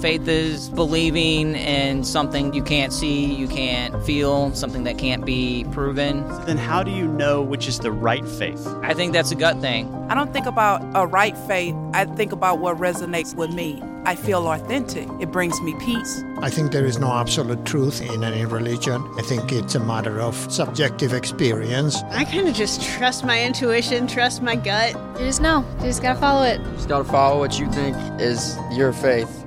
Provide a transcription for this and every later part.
Faith is believing in something you can't see, you can't feel, something that can't be proven. Then how do you know which is the right faith? I think that's a gut thing. I don't think about a right faith. I think about what resonates with me. I feel authentic. It brings me peace. I think there is no absolute truth in any religion. I think it's a matter of subjective experience. I kind of just trust my intuition, trust my gut. You just know. You just gotta follow it. You just gotta follow what you think is your faith.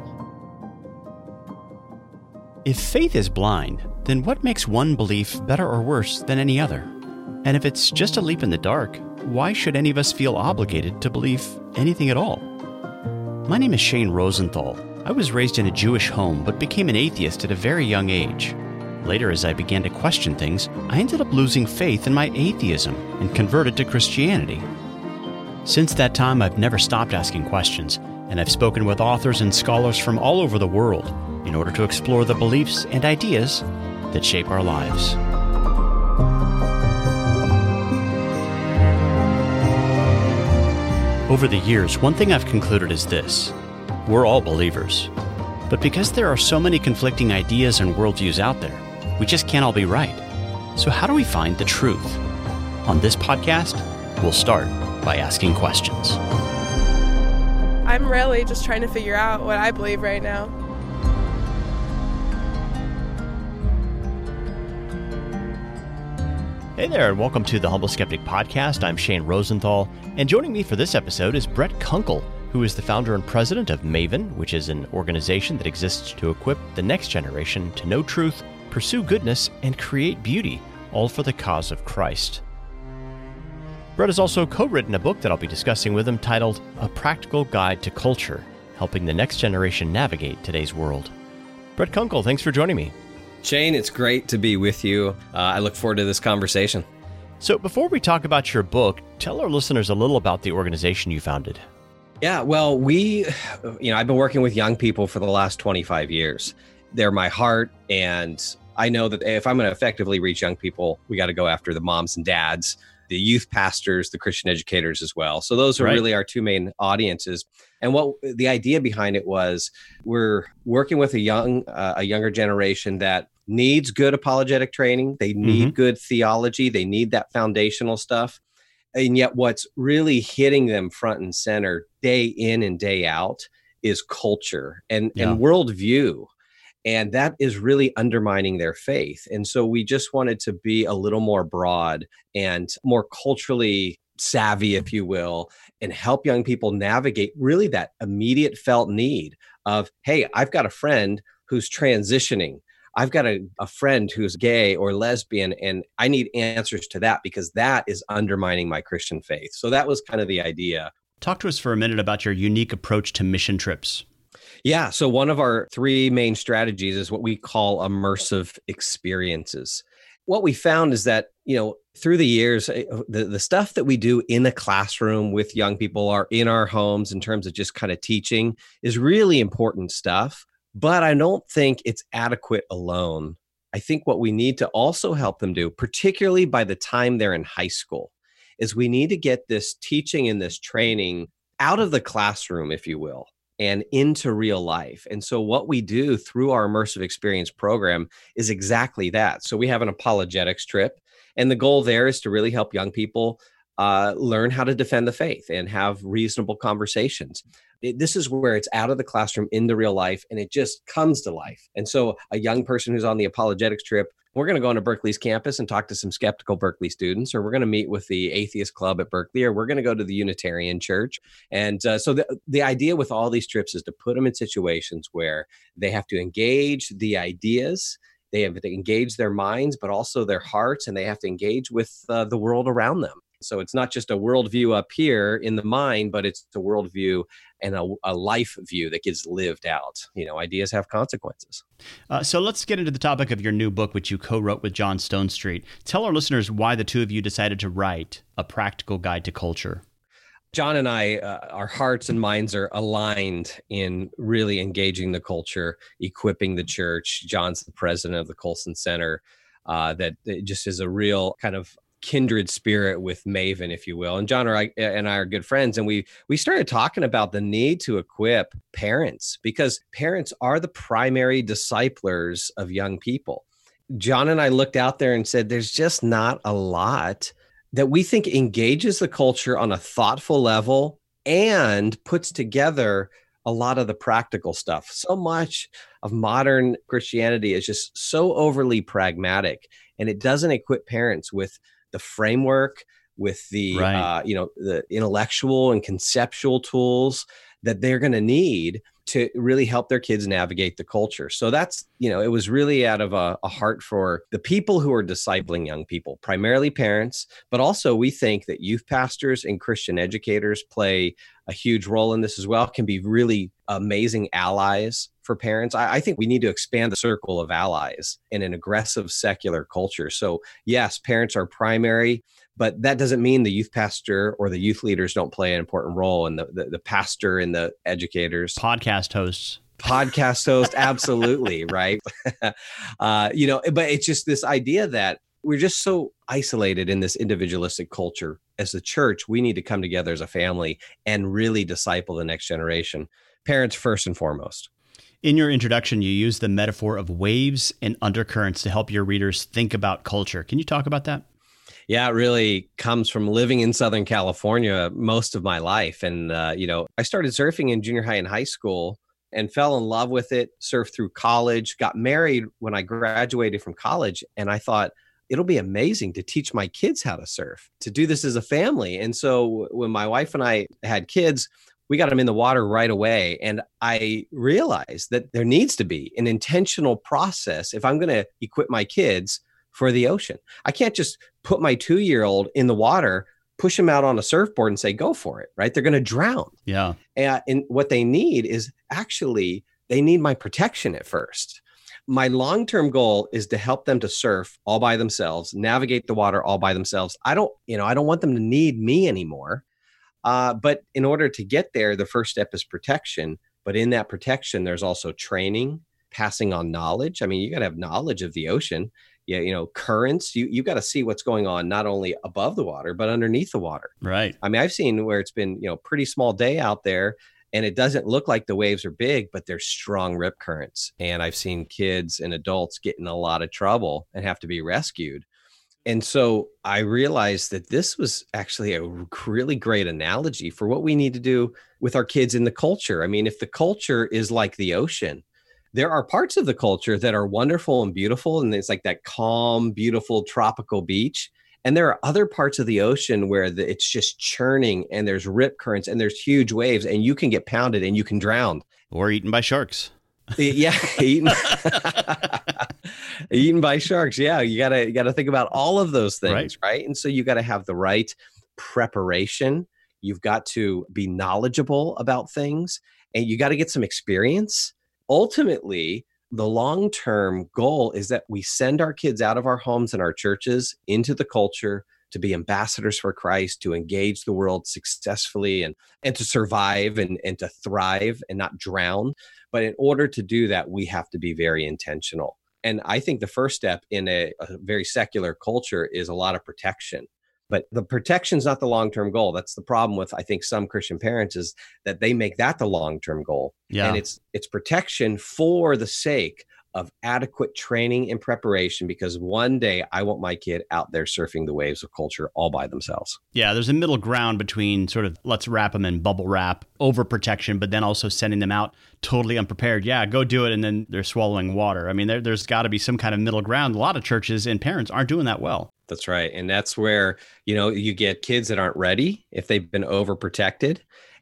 If faith is blind, then what makes one belief better or worse than any other? And if it's just a leap in the dark, why should any of us feel obligated to believe anything at all? My name is Shane Rosenthal. I was raised in a Jewish home but became an atheist at a very young age. Later, as I began to question things, I ended up losing faith in my atheism and converted to Christianity. Since that time, I've never stopped asking questions, and I've spoken with authors and scholars from all over the world in order to explore the beliefs and ideas that shape our lives. Over the years, one thing I've concluded is this we're all believers. But because there are so many conflicting ideas and worldviews out there, we just can't all be right. So, how do we find the truth? On this podcast, we'll start by asking questions. I'm really just trying to figure out what I believe right now. Hey there, and welcome to the Humble Skeptic Podcast. I'm Shane Rosenthal, and joining me for this episode is Brett Kunkle, who is the founder and president of Maven, which is an organization that exists to equip the next generation to know truth, pursue goodness, and create beauty, all for the cause of Christ. Brett has also co written a book that I'll be discussing with him titled A Practical Guide to Culture, helping the next generation navigate today's world. Brett Kunkle, thanks for joining me. Shane, it's great to be with you. Uh, I look forward to this conversation. So, before we talk about your book, tell our listeners a little about the organization you founded. Yeah, well, we, you know, I've been working with young people for the last 25 years. They're my heart. And I know that if I'm going to effectively reach young people, we got to go after the moms and dads, the youth pastors, the Christian educators as well. So, those are right. really our two main audiences. And what the idea behind it was, we're working with a young, uh, a younger generation that needs good apologetic training. They need mm-hmm. good theology. They need that foundational stuff. And yet, what's really hitting them front and center day in and day out is culture and, yeah. and worldview. And that is really undermining their faith. And so, we just wanted to be a little more broad and more culturally savvy, if you will, and help young people navigate really that immediate felt need of, hey, I've got a friend who's transitioning. I've got a, a friend who's gay or lesbian, and I need answers to that because that is undermining my Christian faith. So that was kind of the idea. Talk to us for a minute about your unique approach to mission trips. Yeah. So, one of our three main strategies is what we call immersive experiences what we found is that you know through the years eh, the, the stuff that we do in the classroom with young people are in our homes in terms of just kind of teaching is really important stuff but i don't think it's adequate alone i think what we need to also help them do particularly by the time they're in high school is we need to get this teaching and this training out of the classroom if you will and into real life. And so, what we do through our immersive experience program is exactly that. So, we have an apologetics trip, and the goal there is to really help young people uh, learn how to defend the faith and have reasonable conversations. It, this is where it's out of the classroom into real life and it just comes to life. And so, a young person who's on the apologetics trip we're going to go into Berkeley's campus and talk to some skeptical Berkeley students, or we're going to meet with the Atheist Club at Berkeley, or we're going to go to the Unitarian Church. And uh, so the, the idea with all these trips is to put them in situations where they have to engage the ideas, they have to engage their minds, but also their hearts, and they have to engage with uh, the world around them. So it's not just a worldview up here in the mind, but it's a worldview and a, a life view that gets lived out. You know, ideas have consequences. Uh, so let's get into the topic of your new book, which you co wrote with John Stonestreet. Tell our listeners why the two of you decided to write A Practical Guide to Culture. John and I, uh, our hearts and minds are aligned in really engaging the culture, equipping the church. John's the president of the Colson Center. Uh, that just is a real kind of kindred spirit with Maven, if you will. And John I, and I are good friends, and we we started talking about the need to equip parents because parents are the primary disciplers of young people. John and I looked out there and said, "There's just not a lot that we think engages the culture on a thoughtful level and puts together." a lot of the practical stuff. So much of modern Christianity is just so overly pragmatic and it doesn't equip parents with the framework with the right. uh, you know the intellectual and conceptual tools that they're going to need to really help their kids navigate the culture. So that's, you know, it was really out of a, a, heart for the people who are discipling young people, primarily parents, but also we think that youth pastors and Christian educators play a huge role in this as well, can be really amazing allies for parents. I, I, think we need to expand the circle of allies in an aggressive secular culture. So, yes, parents are primary, but that doesn't mean the youth pastor or the youth leaders don't play an important role, and the, the, the pastor and the educators, podcast hosts. Podcast host, absolutely, right? uh, you know, but it's just this idea that we're just so isolated in this individualistic culture. As the church, we need to come together as a family and really disciple the next generation. Parents first and foremost. In your introduction, you use the metaphor of waves and undercurrents to help your readers think about culture. Can you talk about that? Yeah, it really comes from living in Southern California most of my life. And, uh, you know, I started surfing in junior high and high school and fell in love with it, surfed through college, got married when I graduated from college. And I thought, it'll be amazing to teach my kids how to surf, to do this as a family. And so when my wife and I had kids, we got them in the water right away. And I realized that there needs to be an intentional process if I'm going to equip my kids for the ocean. I can't just put my two year old in the water, push them out on a surfboard and say, go for it, right? They're going to drown. Yeah. And, and what they need is actually, they need my protection at first. My long term goal is to help them to surf all by themselves, navigate the water all by themselves. I don't, you know, I don't want them to need me anymore. Uh, but in order to get there, the first step is protection. But in that protection, there's also training, passing on knowledge. I mean, you got to have knowledge of the ocean. Yeah, you know, currents. You you got to see what's going on not only above the water but underneath the water. Right. I mean, I've seen where it's been you know pretty small day out there, and it doesn't look like the waves are big, but there's strong rip currents. And I've seen kids and adults get in a lot of trouble and have to be rescued and so I realized that this was actually a really great analogy for what we need to do with our kids in the culture. I mean, if the culture is like the ocean, there are parts of the culture that are wonderful and beautiful, and it's like that calm, beautiful tropical beach. And there are other parts of the ocean where the, it's just churning and there's rip currents and there's huge waves, and you can get pounded and you can drown or eaten by sharks yeah, eaten eaten by sharks. Yeah, you gotta you gotta think about all of those things, right? right? And so you got to have the right preparation. You've got to be knowledgeable about things, and you got to get some experience. Ultimately, the long term goal is that we send our kids out of our homes and our churches into the culture to be ambassadors for Christ, to engage the world successfully and, and to survive and, and to thrive and not drown. But in order to do that, we have to be very intentional. And I think the first step in a, a very secular culture is a lot of protection. But the protection is not the long term goal. That's the problem with I think some Christian parents is that they make that the long term goal. Yeah. And it's it's protection for the sake of adequate training and preparation because one day I want my kid out there surfing the waves of culture all by themselves. Yeah, there's a middle ground between sort of let's wrap them in bubble wrap, over protection, but then also sending them out totally unprepared. Yeah, go do it, and then they're swallowing water. I mean, there, there's got to be some kind of middle ground. A lot of churches and parents aren't doing that well. That's right. And that's where, you know, you get kids that aren't ready if they've been overprotected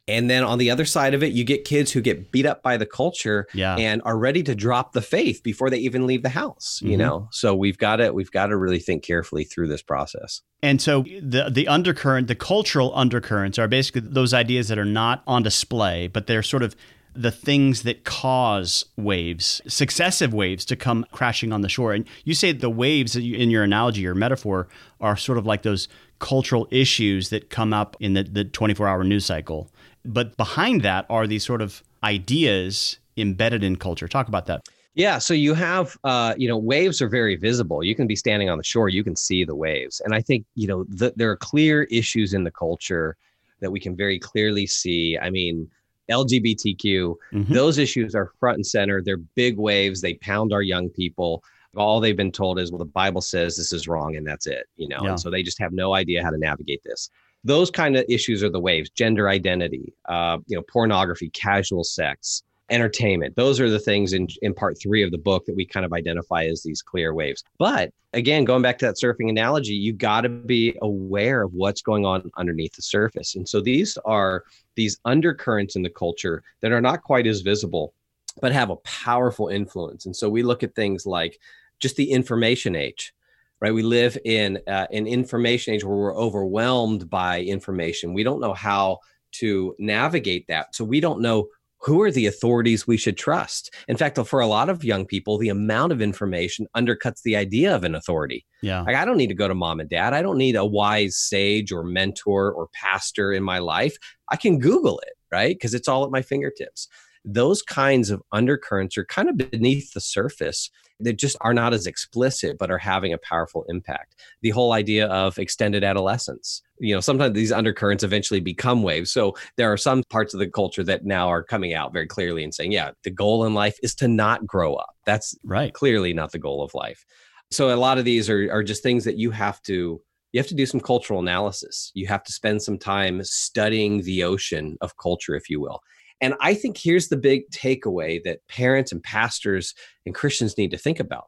and then on the other side of it, you get kids who get beat up by the culture yeah. and are ready to drop the faith before they even leave the house, you mm-hmm. know? So we've got to, we've got to really think carefully through this process. And so the the undercurrent, the cultural undercurrents are basically those ideas that are not on display, but they're sort of the things that cause waves, successive waves to come crashing on the shore. And you say the waves in your analogy or metaphor are sort of like those cultural issues that come up in the, the 24 hour news cycle. But behind that are these sort of ideas embedded in culture. Talk about that. Yeah, so you have, uh, you know, waves are very visible. You can be standing on the shore, you can see the waves, and I think you know the, there are clear issues in the culture that we can very clearly see. I mean, LGBTQ, mm-hmm. those issues are front and center. They're big waves. They pound our young people. All they've been told is, well, the Bible says this is wrong, and that's it. You know, yeah. and so they just have no idea how to navigate this. Those kind of issues are the waves: gender identity, uh, you know, pornography, casual sex, entertainment. Those are the things in, in part three of the book that we kind of identify as these clear waves. But again, going back to that surfing analogy, you got to be aware of what's going on underneath the surface. And so these are these undercurrents in the culture that are not quite as visible, but have a powerful influence. And so we look at things like just the information age right we live in uh, an information age where we're overwhelmed by information we don't know how to navigate that so we don't know who are the authorities we should trust? In fact, for a lot of young people, the amount of information undercuts the idea of an authority. Yeah. Like, I don't need to go to mom and dad. I don't need a wise sage or mentor or pastor in my life. I can Google it, right? Because it's all at my fingertips. Those kinds of undercurrents are kind of beneath the surface that just are not as explicit, but are having a powerful impact. The whole idea of extended adolescence, you know, sometimes these undercurrents eventually become waves. So there are some parts of the culture that now are coming out very clearly and saying, yeah, the goal in life is to not grow up. That's right. Clearly not the goal of life. So a lot of these are, are just things that you have to you have to do some cultural analysis. You have to spend some time studying the ocean of culture, if you will. And I think here's the big takeaway that parents and pastors and Christians need to think about.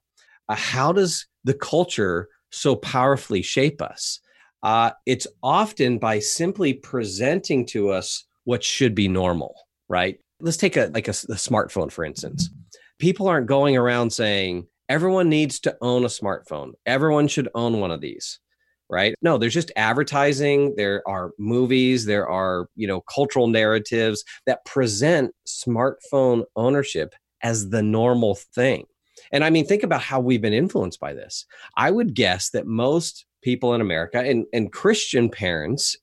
Uh, how does the culture so powerfully shape us? Uh, it's often by simply presenting to us what should be normal, right? Let's take a like a, a smartphone for instance. People aren't going around saying everyone needs to own a smartphone. Everyone should own one of these right? No there's just advertising there are movies there are you know cultural narratives that present smartphone ownership as the normal thing. And i mean think about how we've been influenced by this. I would guess that most people in america and, and christian parents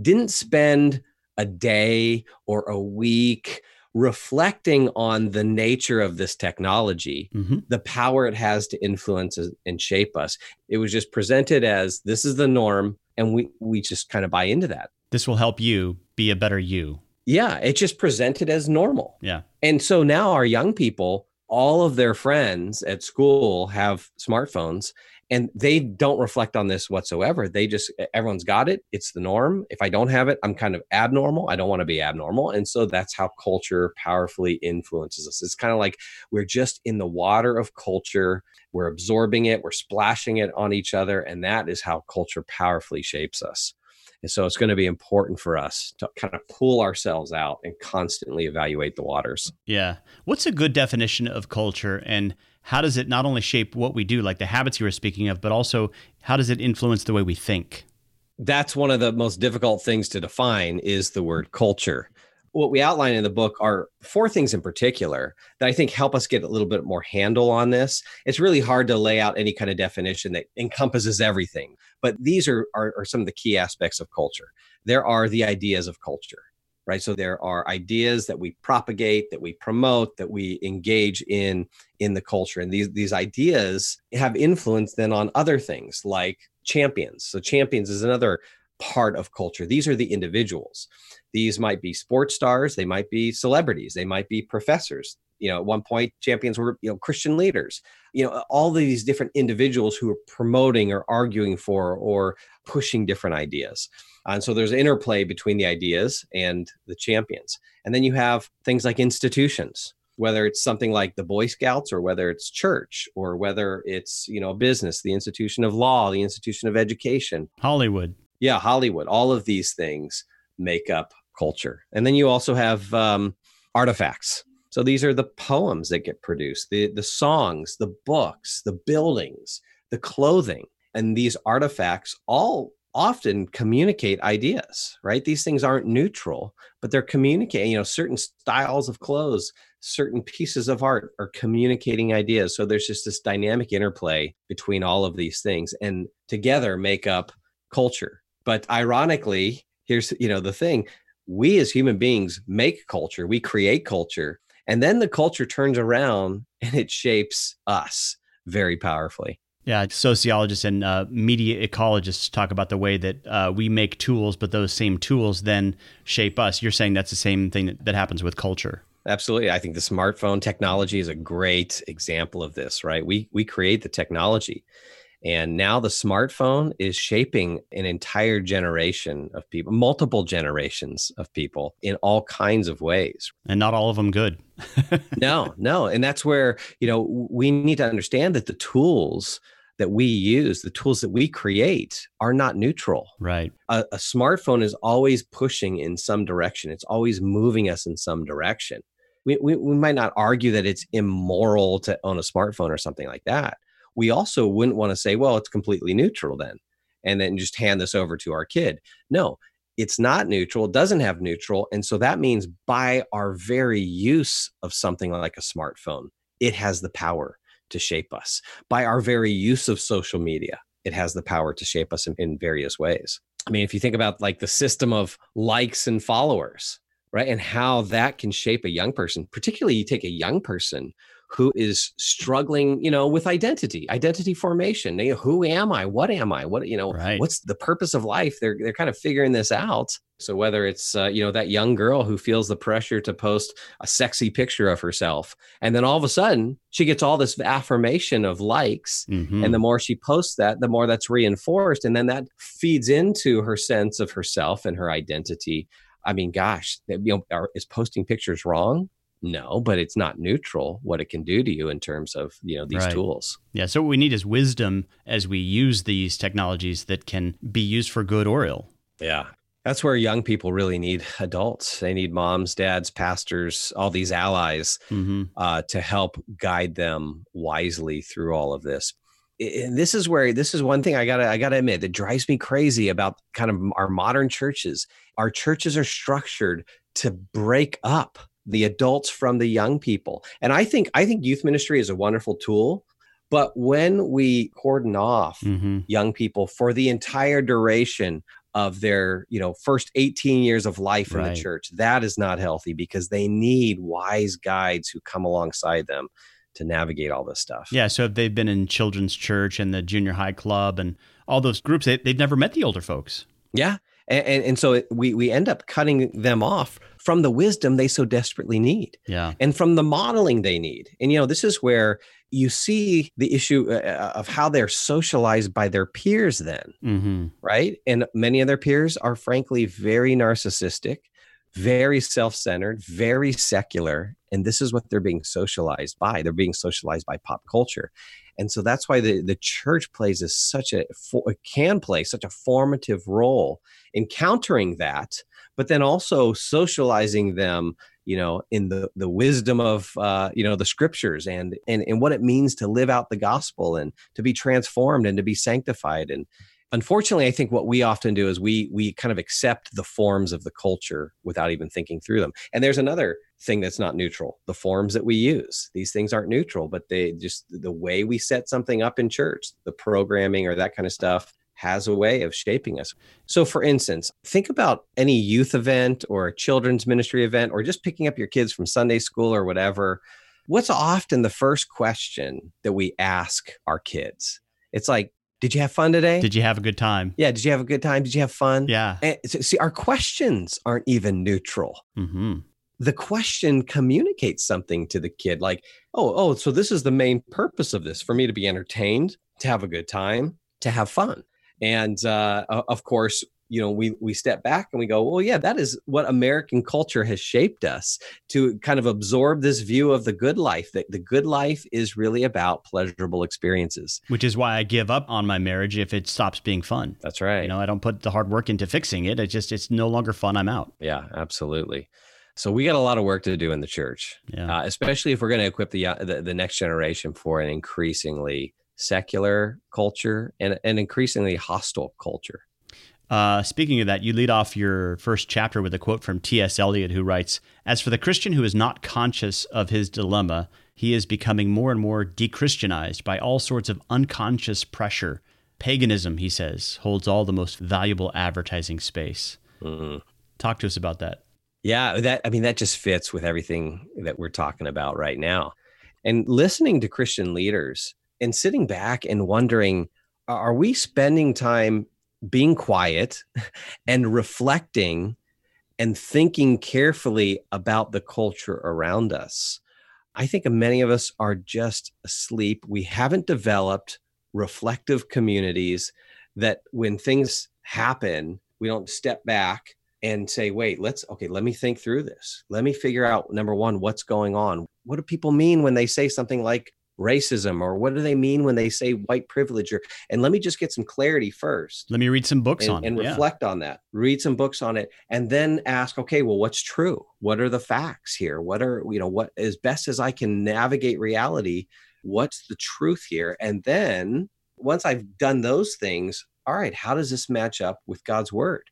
didn't spend a day or a week reflecting on the nature of this technology, mm-hmm. the power it has to influence and shape us. It was just presented as this is the norm, and we we just kind of buy into that. This will help you be a better you. Yeah, it's just presented as normal. Yeah. And so now our young people, all of their friends at school have smartphones and they don't reflect on this whatsoever. They just everyone's got it. It's the norm. If i don't have it i'm kind of abnormal. I don't want to be abnormal. And so that's how culture powerfully influences us. It's kind of like we're just in the water of culture. We're absorbing it. We're splashing it on each other. And that is how culture powerfully shapes us. And so it's going to be important for us to kind of pull ourselves out and constantly evaluate the waters. Yeah. What's a good definition of culture? And how does it not only shape what we do, like the habits you were speaking of, but also how does it influence the way we think? That's one of the most difficult things to define is the word culture. What we outline in the book are four things in particular that I think help us get a little bit more handle on this. It's really hard to lay out any kind of definition that encompasses everything, but these are, are, are some of the key aspects of culture. There are the ideas of culture right? So there are ideas that we propagate that we promote that we engage in in the culture. And these these ideas have influence then on other things like champions. So champions is another part of culture. These are the individuals. These might be sports stars. They might be celebrities. They might be professors. You know at one point champions were you know christian leaders. You know all these different individuals who are promoting or arguing for or pushing different ideas and so there's interplay between the ideas and the champions. And then you have things like institutions whether it's something like the boy scouts or whether it's church or whether it's you know business the institution of law the institution of education. Hollywood. Yeah hollywood. All of these things make up culture. And then you also have um, artifacts. So these are the poems that get produced, the, the songs, the books, the buildings, the clothing. And these artifacts all often communicate ideas, right? These things aren't neutral, but they're communicating, you know, certain styles of clothes, certain pieces of art are communicating ideas. So there's just this dynamic interplay between all of these things and together make up culture. But ironically, here's, you know, the thing we as human beings make culture, we create culture And then the culture turns around and it shapes us very powerfully. Yeah, sociologists and uh, media ecologists talk about the way that uh, we make tools, but those same tools then shape us. You're saying that's the same thing that, that happens with culture. Absolutely. I think the smartphone technology is a great example of this, right? We we create the technology. And now the smartphone is shaping an entire generation of people, multiple generations of people in all kinds of ways. And not all of them good. no, no. And that's where, you know, we need to understand that the tools that we use, the tools that we create, are not neutral. Right. A, a, smartphone is always pushing in some direction, it's always moving us in some direction. We, we, we might not argue that it's immoral to own a smartphone or something like that. We also wouldn't want to say, well, it's completely neutral then, and then just hand this over to our kid. No, it's not neutral, it doesn't have neutral. And so that means by our very use of something like a smartphone, it has the power to shape us. By our very use of social media, it has the power to shape us in, in various ways. I mean, if you think about like the system of likes and followers, right? And how that can shape a young person, particularly you take a young person who is struggling, you know, with identity, identity formation. You know, who am I? What am I? What you know? Right. What's the purpose of life? They're they're kind of figuring this out. So whether it's uh, you know that young girl who feels the pressure to post a sexy picture of herself, and then all of a sudden she gets all this affirmation of likes, mm-hmm. and the more she posts that, the more that's reinforced, and then that feeds into her sense of herself and her identity. I mean, gosh, you know, are, is posting pictures wrong? No, but it's not neutral what it can do to you in terms of, you know, these right. tools. Yeah, so what we need is wisdom as we use these technologies that can be used for good or ill. Yeah. That's where young people really need adults. They need moms, dads, pastors, all these allies mm-hmm. uh, to help guide them wisely through all of this. And this is where this is one thing I gotta I gotta admit that drives me crazy about kind of our modern churches. Our churches are structured to break up the adults from the young people. And I think I think youth ministry is a wonderful tool, but when we cordon off mm-hmm. young people for the entire duration of their, you know, first 18 years of life right. in the church, that is not healthy because they need wise guides who come alongside them to navigate all this stuff. Yeah, so if they've been in children's church and the junior high club and all those groups, they, they've never met the older folks. Yeah, and, and, and so we we end up cutting them off from the wisdom they so desperately need. Yeah. And from the modeling they need. And, you know, this is where you see the issue uh, uh, of how they're socialized by their peers, then, mm-hmm. right? And many of their peers are, frankly, very narcissistic, very self centered, very secular. And this is what they're being socialized by. They're being socialized by pop culture. And so that's why the, the church plays such a can play such a formative role in countering that but then also socializing them you know in the the wisdom of uh, you know the scriptures and and and what it means to live out the gospel and to be transformed and to be sanctified and unfortunately i think what we often do is we we kind of accept the forms of the culture without even thinking through them and there's another thing that's not neutral the forms that we use these things aren't neutral but they just the way we set something up in church the programming or that kind of stuff has a way of shaping us. So, for instance, think about any youth event or a children's ministry event, or just picking up your kids from Sunday school or whatever. What's often the first question that we ask our kids? It's like, did you have fun today? Did you have a good time? Yeah. Did you have a good time? Did you have fun? Yeah. And see, our questions aren't even neutral. Mm-hmm. The question communicates something to the kid, like, oh, oh, so this is the main purpose of this for me to be entertained, to have a good time, to have fun. And uh, of course, you know, we we step back and we go, well, yeah, that is what American culture has shaped us to kind of absorb this view of the good life. That the good life is really about pleasurable experiences. Which is why I give up on my marriage if it stops being fun. That's right. You know, I don't put the hard work into fixing it. It just it's no longer fun. I'm out. Yeah, absolutely. So we got a lot of work to do in the church, yeah. uh, especially if we're going to equip the, uh, the the next generation for an increasingly secular culture and an increasingly hostile culture. Uh, speaking of that, you lead off your first chapter with a quote from T.S. Eliot, who writes As for the Christian who is not conscious of his dilemma, he is becoming more and more dechristianized by all sorts of unconscious pressure. Paganism, he says, holds all the most valuable advertising space. Mm-hmm. Talk to us about that. Yeah, that I mean that just fits with everything that we're talking about right now. And listening to Christian leaders and sitting back and wondering are we spending time being quiet and reflecting and thinking carefully about the culture around us? I think many of us are just asleep. We haven't developed reflective communities that when things happen, we don't step back and say, wait, let's, okay, let me think through this. Let me figure out number one, what's going on? What do people mean when they say something like racism or what do they mean when they say white privilege or and let me just get some clarity first. Let me read some books and, on it and yeah. reflect on that. Read some books on it and then ask okay well what's true? What are the facts here? What are you know what as best as i can navigate reality what's the truth here? And then once i've done those things all right how does this match up with god's word?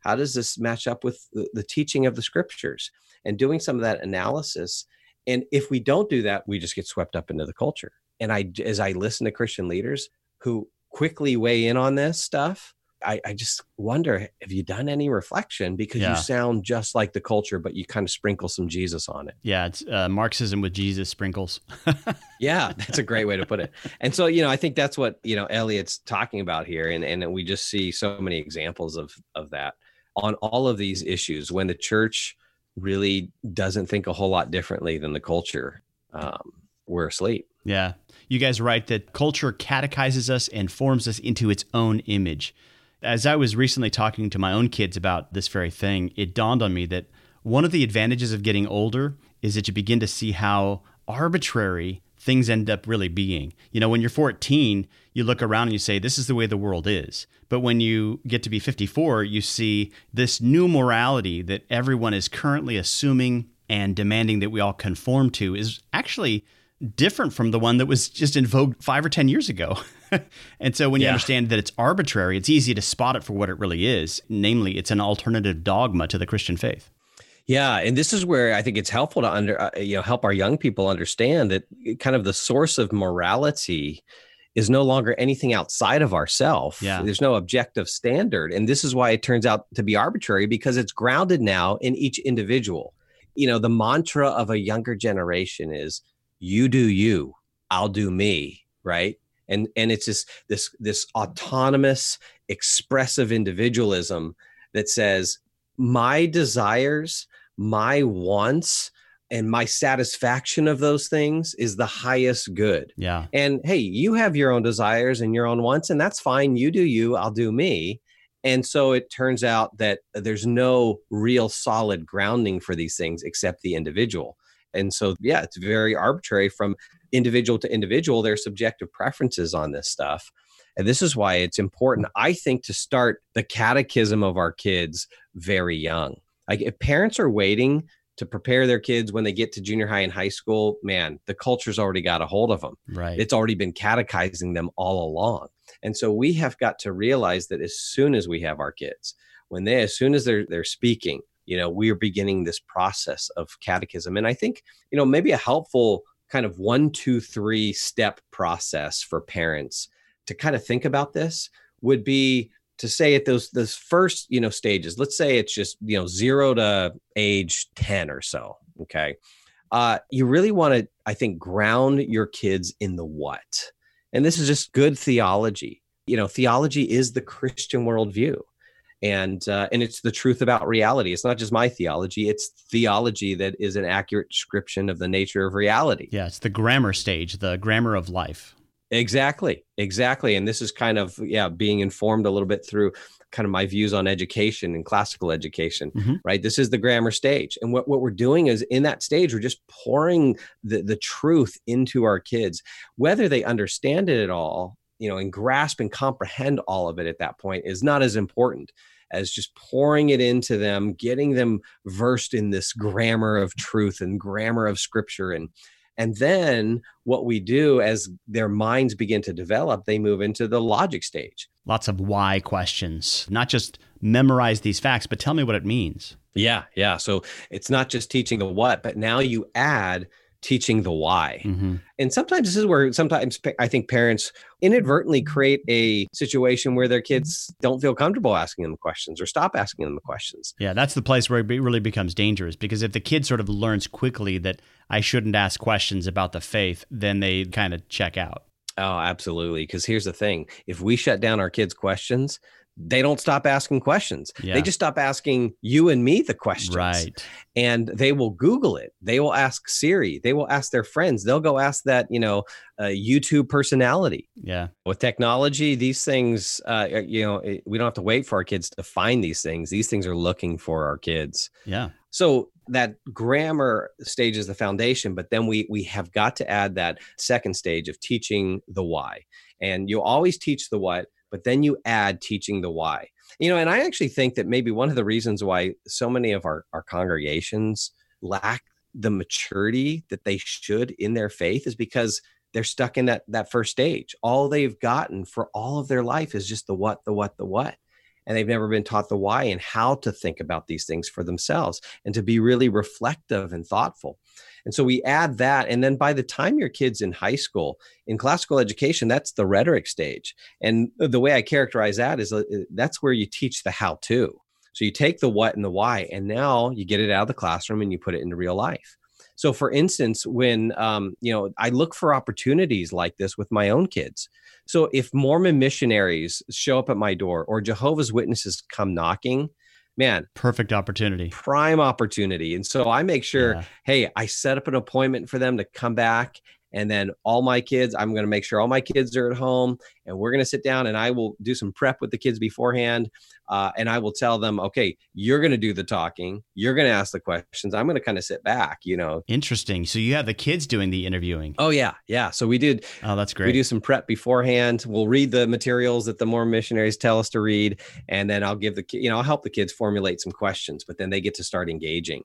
How does this match up with the, the teaching of the scriptures? And doing some of that analysis and if we don't do that, we just get swept up into the culture. And I, as I listen to Christian leaders who quickly weigh in on this stuff, I, I just wonder have you done any reflection because Yeah. you sound just like the culture, but you kind of sprinkle some Jesus on it. Yeah, it's uh, Marxism with Jesus sprinkles. Yeah, that's a great way to put it. And so, you know, I think that's what, you know, Eliot's talking about here. And, and we just see so many examples of, of that on all of these issues when the church really doesn't think a whole lot differently than the culture. Um, we're asleep. Yeah. You guys write that culture catechizes us and forms us into its own image. As I was recently talking to my own kids about this very thing, it dawned on me that one of the advantages of getting older is that you begin to see how arbitrary things end up really being. You know, when you're 14, you look around and you say, this is the way the world is. But when you get to be 54, you see this new morality that everyone is currently assuming and demanding that we all conform to is actually different from the one that was just in vogue five or 10 years ago. and so when you Yeah. understand that it's arbitrary, it's easy to spot it for what it really is. Namely, it's an alternative dogma to the Christian faith. Yeah, and this is where I think it's helpful to under uh, you know help our young people understand that kind of the source of morality is no longer anything outside of ourself. Yeah. There's no objective standard, and this is why it turns out to be arbitrary because it's grounded now in each individual. You know, the mantra of a younger generation is you do you, I'll do me, right? And and it's this this this autonomous expressive individualism that says my desires, my wants, and my satisfaction of those things is the highest good. Yeah. And hey, you have your own desires and your own wants, and that's fine. You do you, I'll do me. And so it turns out that there's no real solid grounding for these things except the individual. And so, yeah, it's very arbitrary from individual to individual. Their subjective preferences on this stuff. And this is why it's important, I think, to start the catechism of our kids very young. Like if parents are waiting to prepare their kids when they get to junior high and high school, man, the culture's already got a hold of them. Right. It's already been catechizing them all along. And so we have got to realize that as soon as we have our kids, when they as soon as they're they're speaking, you know, we are beginning this process of catechism. And I think, you know, maybe a helpful kind of one, two, three step process for parents to kind of think about this would be to say at those those first you know stages let's say it's just you know zero to age 10 or so okay? Uh you really want to i think ground your kids in the what. And this is just good theology. You know theology is the christian worldview. And uh, and it's the truth about reality. It's not just my theology. It's theology that is an accurate description of the nature of reality. Yeah, it's the grammar stage, the grammar of life. Exactly. Exactly. And this is kind of, yeah, being informed a little bit through kind of my views on education and classical education, Mhm. right? This is the grammar stage. And what, what we're doing is in that stage, we're just pouring the, the truth into our kids, whether they understand it at all, you know, and grasp and comprehend all of it at that point is not as important as just pouring it into them, getting them versed in this grammar of truth and grammar of scripture and and then what we do as their minds begin to develop, they move into the logic stage. Lots of why questions. Not just memorize these facts, but tell me what it means. Yeah, yeah. So it's not just teaching the what, but now you add teaching the why. Mhm. And sometimes this is where sometimes I think parents inadvertently create a situation where their kids don't feel comfortable asking them questions or stop asking them the questions. Yeah, that's the place where it really becomes dangerous because if the kid sort of learns quickly that I shouldn't ask questions about the faith, then they kind of check out. Oh, absolutely. Because here's the thing if we shut down our kids' questions, they don't stop asking questions. Yeah. They just stop asking you and me the questions. Right. And they will Google it. They will ask Siri. They will ask their friends. They'll go ask that, you know, uh, YouTube personality. Yeah. With technology, these things, uh, you know, we don't have to wait for our kids to find these things. These things are looking for our kids. Yeah. So that grammar stage is the foundation, but then we we have got to add that second stage of teaching the why. And you always teach the what, but then you add teaching the why. You know, and I actually think that maybe one of the reasons why so many of our, our congregations lack the maturity that they should in their faith is because they're stuck in that that first stage. All they've gotten for all of their life is just the what, the what, the what and they've never been taught the why and how to think about these things for themselves and to be really reflective and thoughtful. And so we add that. And then by the time your kid's in high school, in classical education, that's the rhetoric stage. And the way I characterize that is uh, that's where you teach the how to. So you take the what and the why, and now you get it out of the classroom and you put it into real life. So, for instance, when um, you know, I look for opportunities like this with my own kids. So, if Mormon missionaries show up at my door or Jehovah's Witnesses come knocking, man, Perfect opportunity. prime opportunity. And so I make sure, Yeah. hey, I set up an appointment for them to come back. And then all my kids, I'm going to make sure all my kids are at home and we're going to sit down and I will do some prep with the kids beforehand. Uh, and I will tell them, okay, you're going to do the talking. You're going to ask the questions. I'm going to kind of sit back, you know. Interesting. So you have the kids doing the interviewing. Oh, yeah. Yeah. So we did Oh, that's great. we do some prep beforehand. We'll read the materials that the Mormon missionaries tell us to read, and then I'll give the you know I'll help the kids formulate some questions, but then they get to start engaging,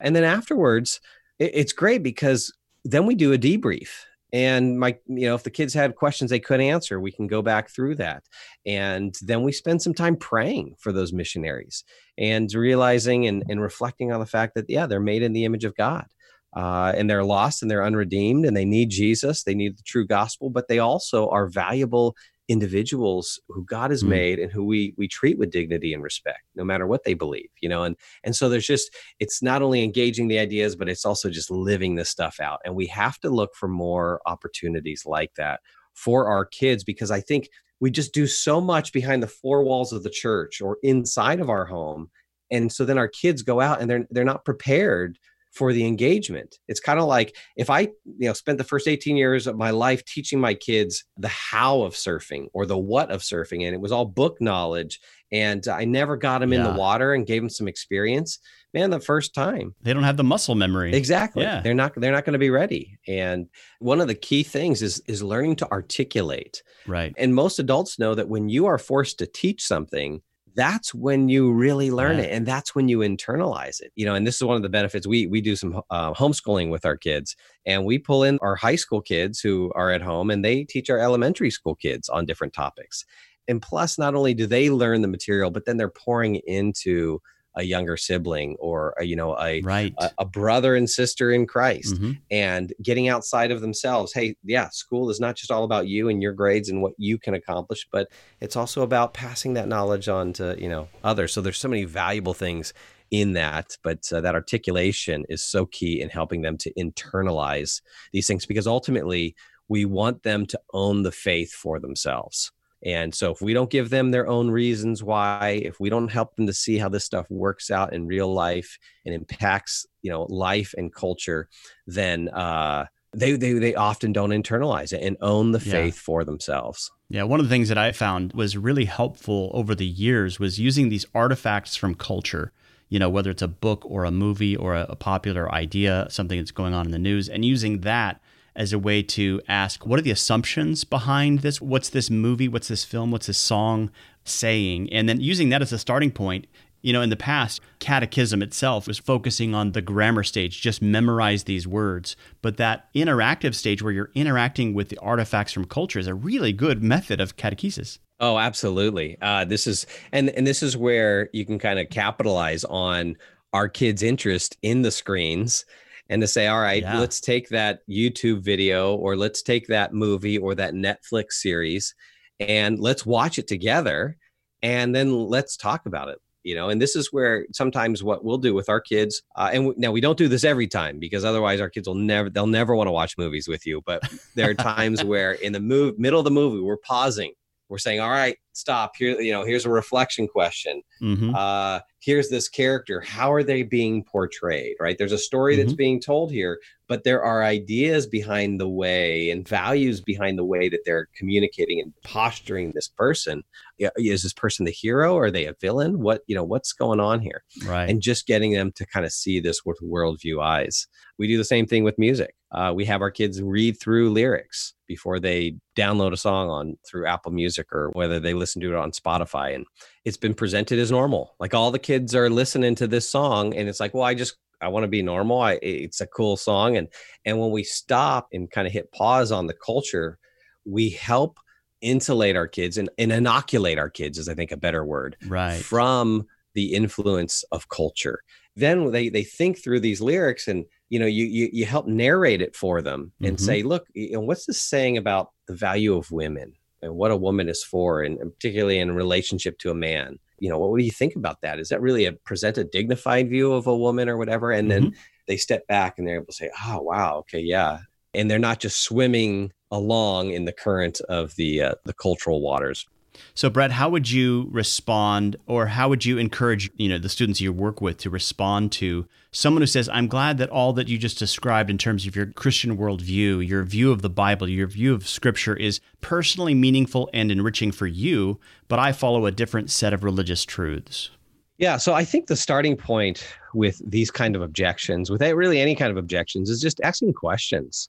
and then afterwards it's great because then we do a debrief. And my, you know, if the kids had questions they couldn't answer, we can go back through that. And then we spend some time praying for those missionaries and realizing and, and reflecting on the fact that, yeah, they're made in the image of God uh, and they're lost and they're unredeemed and they need Jesus. They need the true gospel, but they also are valuable individuals who God has Mm. made and who we we treat with dignity and respect, no matter what they believe. You know, and and so there's just it's not only engaging the ideas, but it's also just living this stuff out. And we have to look for more opportunities like that for our kids because I think we just do so much behind the four walls of the church or inside of our home and so then our kids go out and they're they're not prepared for the engagement it's kind of like if i you know spent the first 18 years of my life teaching my kids the how of surfing or the what of surfing and it was all book knowledge and i never got them in the water and gave them some experience man the first time They don't have the muscle memory. Exactly. Yeah. They're not they're not going to be ready. And one of the key things is is learning to articulate. Right. And most adults know that when you are forced to teach something, that's when you really learn Yeah. it and that's when you internalize it. You know, and this is one of the benefits we we do some uh, homeschooling with our kids and we pull in our high school kids who are at home and they teach our elementary school kids on different topics. And plus not only do they learn the material, but then they're pouring into a younger sibling or a, you know a Right. a, a brother and sister in Christ Mhm. and getting outside of themselves. Hey, yeah, school is not just all about you and your grades and what you can accomplish, but it's also about passing that knowledge on to, you know, others. So there's so many valuable things in that, but uh, that articulation is so key in helping them to internalize these things because ultimately we want them to own the faith for themselves. And so if we don't give them their own reasons why, if we don't help them to see how this stuff works out in real life and impacts, you know, life and culture, then uh they they they often don't internalize it and own the Yeah. faith for themselves. Yeah, one of the things that I found was really helpful over the years was using these artifacts from culture, you know, whether it's a book or a movie or a, a popular idea, something that's going on in the news, and using that as a way to ask what are the assumptions behind this? What's this movie? What's this film? What's this song saying? And then using that as a starting point. You know, in the past, catechism itself was focusing on the grammar stage, just memorize these words. But that interactive stage where you're interacting with the artifacts from culture is a really good method of catechesis. Oh, absolutely. Uh, this is and and this is where you can kind of capitalize on our kids' interest in the screens and to say, all right, Yeah. let's take that YouTube video or let's take that movie or that Netflix series and let's watch it together and then let's talk about it. You know, and this is where sometimes what we'll do with our kids, uh, and w- now we don't do this every time because otherwise our kids will never, they'll never want to watch movies with you. But there are times where in the move, middle of the movie, we're pausing, we're saying, all right, stop here. You know, here's a reflection question Mhm. uh, here's this character how are they being portrayed right? There's a story that's mm-hmm. being told here but there are ideas behind the way and values behind the way that they're communicating and posturing this person. Is this person the hero? Are they a villain? What you know what's going on here? Right. and just getting them to kind of see this with worldview eyes. We do the same thing with music. Uh, we have our kids read through lyrics before they download a song on through apple music or whether they listen to it on spotify and it's been presented as normal. Like all the kids are listening to this song, and it's like, well, I just I want to be normal. I it's a cool song, and and when we stop and kind of hit pause on the culture, we help insulate our kids and, and inoculate our kids is I think a better word right. from the influence of culture. Then they they think through these lyrics and you know you you, you help narrate it for them and Mhm. say, look, you know, what's this saying about the value of women and what a woman is for, and particularly in relationship to a man. You know, what do you think about that? Is that really a present a dignified view of a woman or whatever? And then they step back and they're able to say, oh wow, okay, yeah, and they're not just swimming along in the current of the uh, the cultural waters. So, Brett, how would you respond, or how would you encourage, you know, the students you work with to respond to someone who says, "I'm glad that all that you just described in terms of your Christian worldview, your view of the Bible, your view of Scripture is personally meaningful and enriching for you, but I follow a different set of religious truths." Yeah, so I think the starting point with these kind of objections, with really any kind of objections, is just asking questions.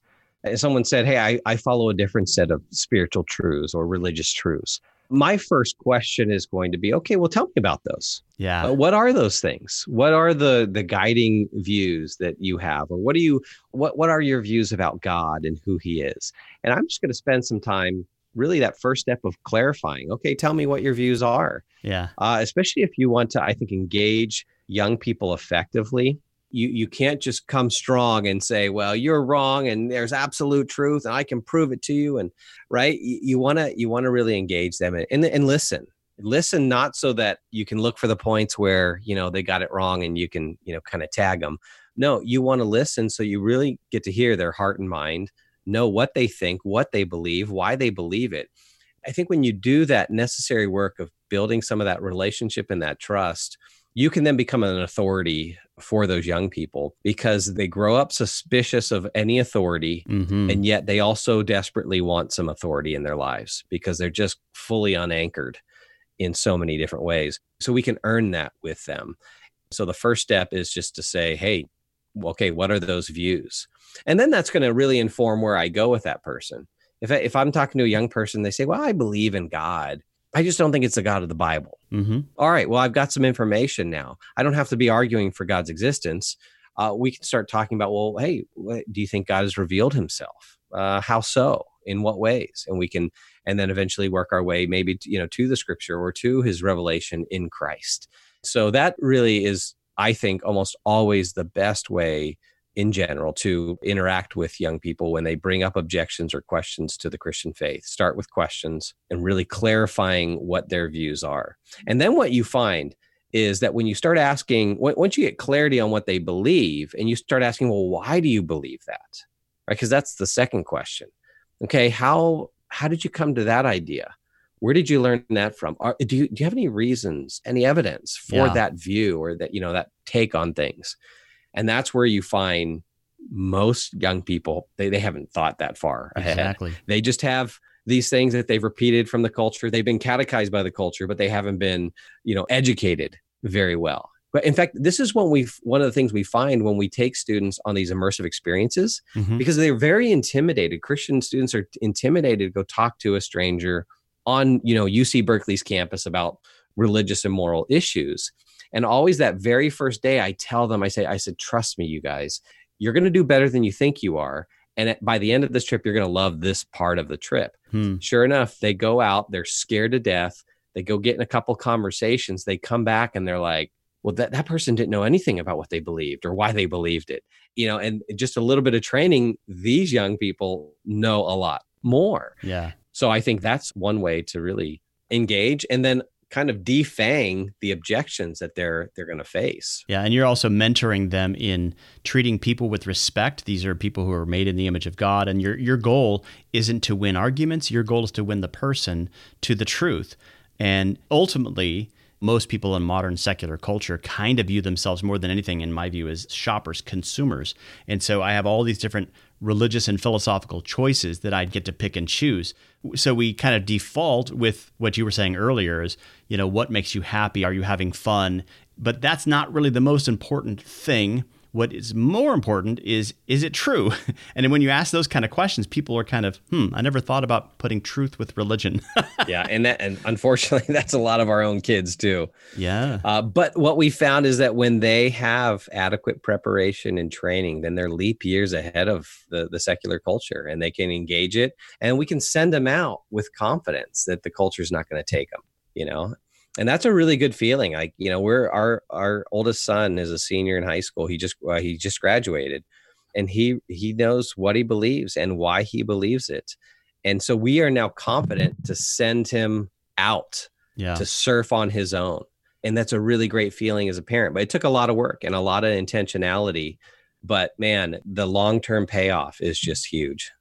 Someone said, Hey, I, I follow a different set of spiritual truths or religious truths. My first question is going to be, okay, well, tell me about those. Yeah. Uh, what are those things? What are the the guiding views that you have, or what do you what what are your views about God and who He is? And I'm just going to spend some time, really, that first step of clarifying. Okay, tell me what your views are Yeah. uh, especially if you want to, I think, engage young people effectively. You you can't just come strong and say, "Well, you're wrong, and there's absolute truth, and I can prove it to you." And right, you want to you want to really engage them and, and and listen. Listen, not so that you can look for the points where you know they got it wrong and you can you know kind of tag them. No, you want to listen so you really get to hear their heart and mind, know what they think, what they believe, why they believe it. I think when you do that necessary work of building some of that relationship and that trust, you can then become an authority for those young people because they grow up suspicious of any authority. Mm-hmm. And yet they also desperately want some authority in their lives because they're just fully unanchored in so many different ways. So we can earn that with them. So the first step is just to say, hey, okay, what are those views? And then that's going to really inform where I go with that person. If, I, if I'm talking to a young person, they say, well, I believe in God. I just don't think it's the God of the Bible. Mm-hmm. All right, well, I've got some information now. I don't have to be arguing for God's existence. Uh, we can start talking about, well, hey, what, do you think God has revealed himself? Uh, how so? In what ways? And we can, and then eventually work our way maybe, to, you know, to the scripture or to his revelation in Christ. So that really is, I think, almost always the best way in general to interact with young people when they bring up objections or questions to the Christian faith. Start with questions and really clarifying what their views are. And then what you find is that when you start asking, once you get clarity on what they believe, and you start asking, well, why do you believe that? Right? Because that's the second question. Okay, how how did you come to that idea? Where did you learn that from? Are, do you do you have any reasons, any evidence for Yeah. that view or that you know that take on things? And that's where you find most young people they, they haven't thought that far ahead. Exactly. they just have these things that they've repeated from the culture. They've been catechized by the culture but they haven't been you know educated very well. But in fact this is when we one of the things we find when we take students on these immersive experiences Mhm. because they're very intimidated. Christian students are intimidated to go talk to a stranger on you know uc berkeley's campus about religious and moral issues and always that very first day i tell them i say i said trust me you guys you're going to do better than you think you are. And by the end of this trip you're going to love this part of the trip. Hmm. sure enough they go out they're scared to death they go get in a couple conversations they come back and they're like well that, that person didn't know anything about what they believed or why they believed it. You know and just a little bit of training these young people know a lot more. Yeah. so i think that's one way to really engage. And then kind of defang the objections that they're they're going to face Yeah, and you're also mentoring them in treating people with respect. These are people who are made in the image of God, and your your goal isn't to win arguments. Your goal is to win the person to the truth. And ultimately, most people in modern secular culture kind of view themselves more than anything, in my view, as shoppers, consumers. And so I have all these different religious and philosophical choices that I'd get to pick and choose. So we kind of default with what you were saying earlier is, you know, what makes you happy? Are you having fun? But that's not really the most important thing. What is more important is is it true? And then when you ask those kind of questions, people are kind of, hmm, I never thought about putting truth with religion. yeah and that and unfortunately that's a lot of our own kids too yeah. Uh, but what we found is that when they have adequate preparation and training, then they're leap years ahead of the, the secular culture and they can engage it. And we can send them out with confidence that the culture is not going to take them, you know? And that's a really good feeling. Like, you know, we're our, our oldest son is a senior in high school. He just, uh, he just graduated and he, he knows what he believes and why he believes it. And so we are now confident to send him out Yeah. to surf on his own. And that's a really great feeling as a parent. But it took a lot of work and a lot of intentionality. But man, the long term payoff is just huge.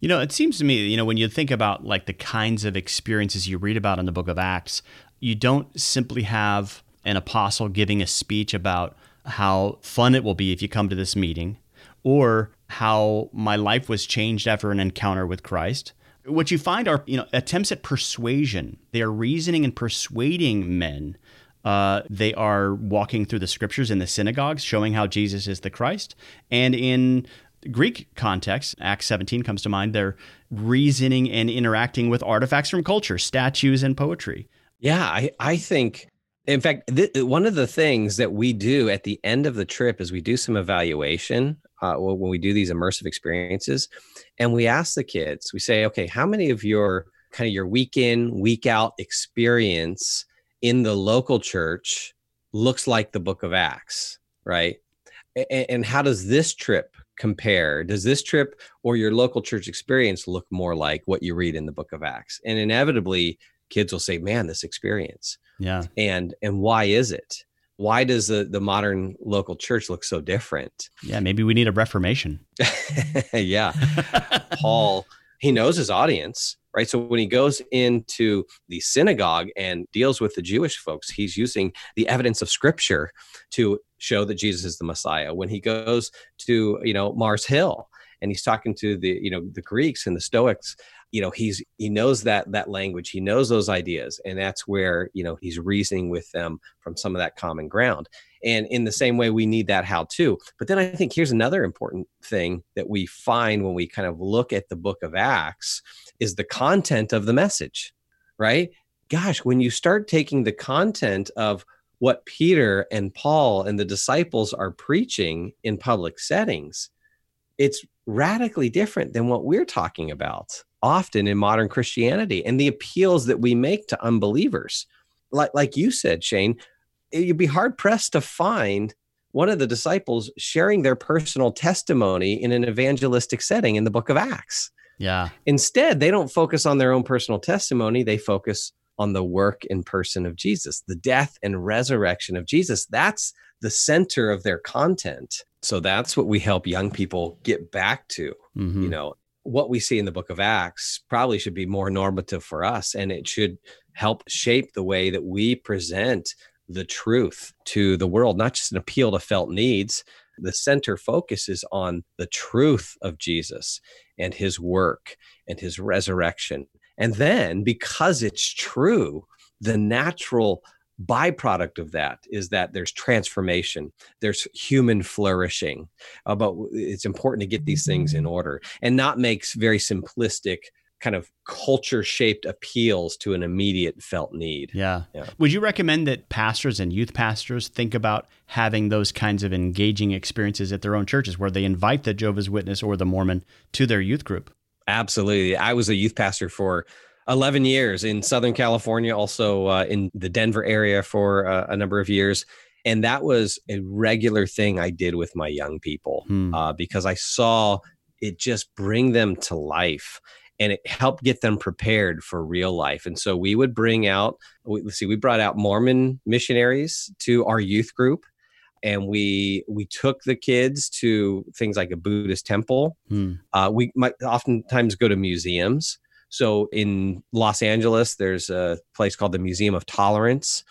You know, it seems to me, you know, when you think about like the kinds of experiences you read about in the book of Acts, you don't simply have an apostle giving a speech about how fun it will be if you come to this meeting or how my life was changed after an encounter with Christ. What you find are, you know, attempts at persuasion. They are reasoning and persuading men. Uh, they are walking through the scriptures in the synagogues, showing how Jesus is the Christ. And in Greek context, Acts 17 comes to mind, they're reasoning and interacting with artifacts from culture, statues and poetry. Yeah, I, I think, in fact, th- one of the things that we do at the end of the trip is we do some evaluation uh, when we do these immersive experiences. And we ask the kids, we say, okay, how many of your kind of your week in, week out experience in the local church looks like the book of Acts, right? And how does this trip compare? Does this trip or your local church experience look more like what you read in the book of Acts? And inevitably, kids will say, "Man, this experience." Yeah. And and why is it? Why does the the modern local church look so different? Yeah, maybe we need a reformation. yeah. Paul, he knows his audience, right? So when he goes into the synagogue and deals with the Jewish folks, he's using the evidence of scripture to show that Jesus is the Messiah. When he goes to, you know, Mars Hill and he's talking to the, you know, the Greeks and the Stoics, you know, he's he knows that that language, he knows those ideas, and that's where, you know, he's reasoning with them from some of that common ground. And in the same way, we need that how to. But then I think here's another important thing that we find when we kind of look at the book of Acts is the content of the message, right? Gosh, when you start taking the content of what Peter and Paul and the disciples are preaching in public settings, it's radically different than what we're talking about often in modern Christianity and the appeals that we make to unbelievers. Like, like you said, Shane, you'd be hard pressed to find one of the disciples sharing their personal testimony in an evangelistic setting in the book of Acts. Yeah. Instead, they don't focus on their own personal testimony, they focus on the work and person of Jesus, the death and resurrection of Jesus. That's the center of their content. So that's what we help young people get back to. Mhm. You know, what we see in the book of Acts probably should be more normative for us and it should help shape the way that we present the truth to the world, not just an appeal to felt needs. The center focuses on the truth of Jesus and his work and his resurrection. And then, because it's true, the natural byproduct of that is that there's transformation, there's human flourishing. Uh, but it's important to get these things in order and not makes very simplistic kind of culture shaped appeals to an immediate felt need. Yeah. Yeah. Would you recommend that pastors and youth pastors think about having those kinds of engaging experiences at their own churches where they invite the Jehovah's Witness or the Mormon to their youth group? Absolutely. I was a youth pastor for 11 years in Southern California, also uh, in the Denver area for uh, a number of years. And that was a regular thing I did with my young people Hmm. uh, because I saw it just bring them to life and it helped get them prepared for real life. And so we would bring out, we, let's see, we brought out Mormon missionaries to our youth group. And we we took the kids to things like a Buddhist temple. Hmm. Uh, we might oftentimes go to museums. So in Los Angeles, there's a place called the Museum of Tolerance,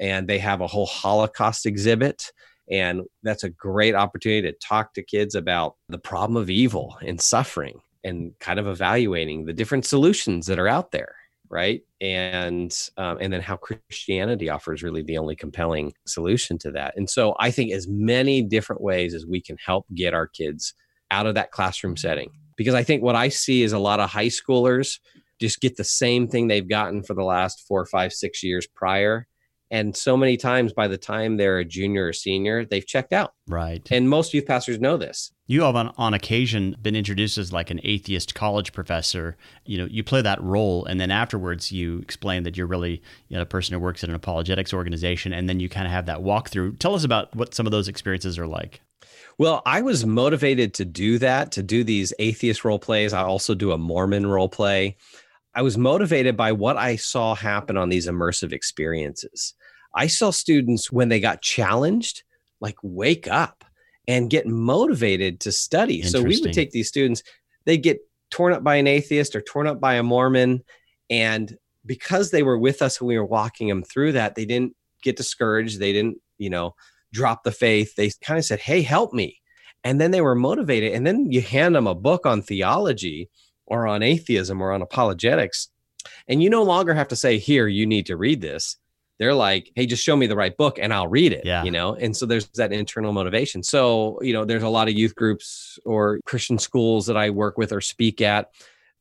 and they have a whole Holocaust exhibit. And that's a great opportunity to talk to kids about the problem of evil and suffering and kind of evaluating the different solutions that are out there. Right. And, um, and then how Christianity offers really the only compelling solution to that. And so I think as many different ways as we can help get our kids out of that classroom setting, because I think what I see is a lot of high schoolers just get the same thing they've gotten for the last four, five, six years prior. And so many times by the time they're a junior or senior, they've checked out. Right. And most youth pastors know this. You have on, on occasion been introduced as like an atheist college professor. You know, you play that role, and then afterwards you explain that you're really you know, a person who works at an apologetics organization, and then you kind of have that walkthrough. Tell us about what some of those experiences are like. Well, I was motivated to do that, to do these atheist role plays. I also do a Mormon role play. I was motivated by what I saw happen on these immersive experiences. I saw students when they got challenged, like wake up and get motivated to study. So we would take these students, they get torn up by an atheist or torn up by a Mormon. And because they were with us and we were walking them through that, they didn't get discouraged. They didn't, you know, drop the faith. They kind of said, Hey, help me. And then they were motivated. And then you hand them a book on theology or on atheism or on apologetics. And you no longer have to say, Here, you need to read this. They're like, Hey, just show me the right book and I'll read it. Yeah. You know, and so there's that internal motivation. So, you know, there's a lot of youth groups or Christian schools that I work with or speak at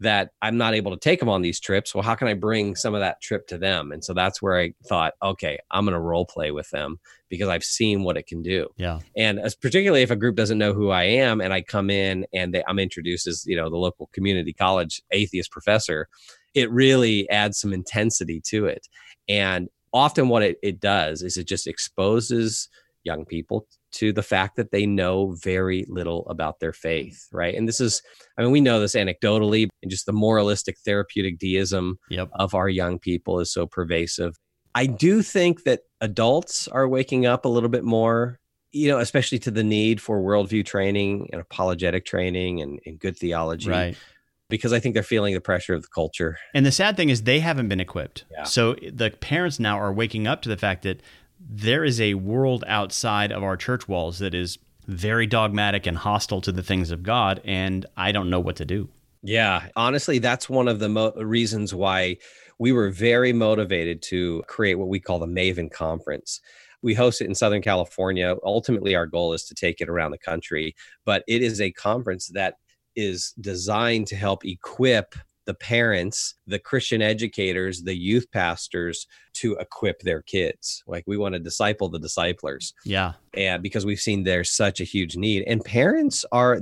that I'm not able to take them on these trips. Well, how can I bring some of that trip to them? And so that's where I thought, okay, I'm going to role play with them because I've seen what it can do. Yeah. And as particularly if a group doesn't know who I am and I come in and they, I'm introduced as, you know, the local community college atheist professor, it really adds some intensity to it. And often what it, it does is it just exposes young people to the fact that they know very little about their mm. faith, right? And this is, I mean, we know this anecdotally, and just the moralistic therapeutic deism Yep. of our young people is so pervasive. I do think that adults are waking up a little bit more, you know, especially to the need for worldview training and apologetic training and, and good theology, Right. because I think they're feeling the pressure of the culture. And the sad thing is they haven't been equipped. Yeah. So eh, the parents now are waking up to the fact that there is a world outside of our church walls that is very dogmatic and hostile to the things of God, and I don't know what to do. Yeah, honestly, that's one of the mo- reasons why we were very motivated to create what we call the Maven Conference. We host it in Southern California. Ultimately, our goal is to take it around the country, but it is a conference that is designed to help equip the parents, the Christian educators, the youth pastors to equip their kids. Like we want to disciple the disciplers Yeah. and because we've seen there's such a huge need and parents are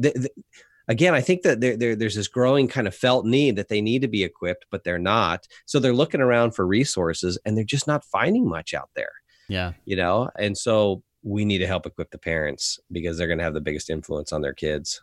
again i think that there, there, there's this growing kind of felt need that they need to be equipped but they're not so they're looking around for resources and they're just not finding much out there Yeah. you know and so we need to help equip the parents because they're going to have the biggest influence on their kids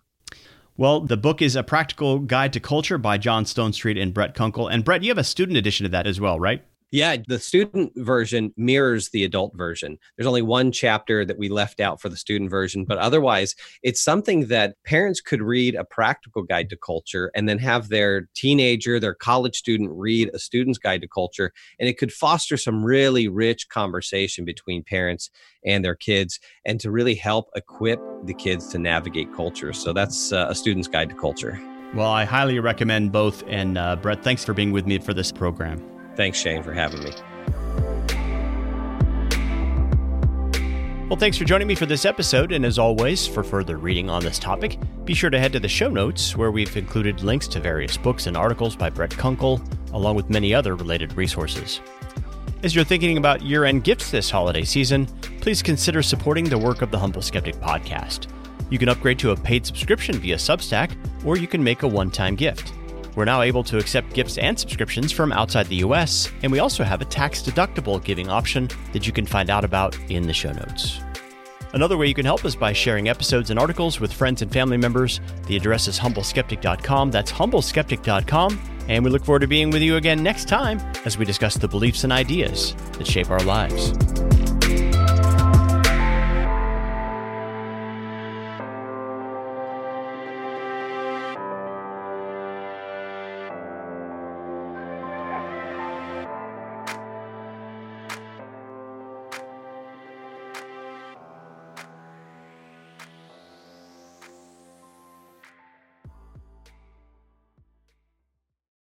Well, the book is A Practical Guide to Culture by John Stonestreet and Brett Kunkle. And Brett, you have a student edition of that as well, right? Yeah, the student version mirrors the adult version. There's only one chapter that we left out for the student version, but otherwise, it's something that parents could read a practical guide to culture and then have their teenager, their college student read a student's guide to culture. And it could foster some really rich conversation between parents and their kids and to really help equip the kids to navigate culture. So that's uh, a student's guide to culture. Well, I highly recommend both. And uh, Brett, thanks for being with me for this program. Thanks, Shane, for having me. Well, thanks for joining me for this episode. And as always, for further reading on this topic, be sure to head to the show notes where we've included links to various books and articles by Brett Kunkle, along with many other related resources. As you're thinking about year end gifts this holiday season, please consider supporting the work of the Humble Skeptic podcast. You can upgrade to a paid subscription via Substack, or you can make a one time gift. We're now able to accept gifts and subscriptions from outside the US, and we also have a tax deductible giving option that you can find out about in the show notes. Another way you can help is by sharing episodes and articles with friends and family members. The address is humbleskeptic.com. That's humbleskeptic.com. And we look forward to being with you again next time as we discuss the beliefs and ideas that shape our lives.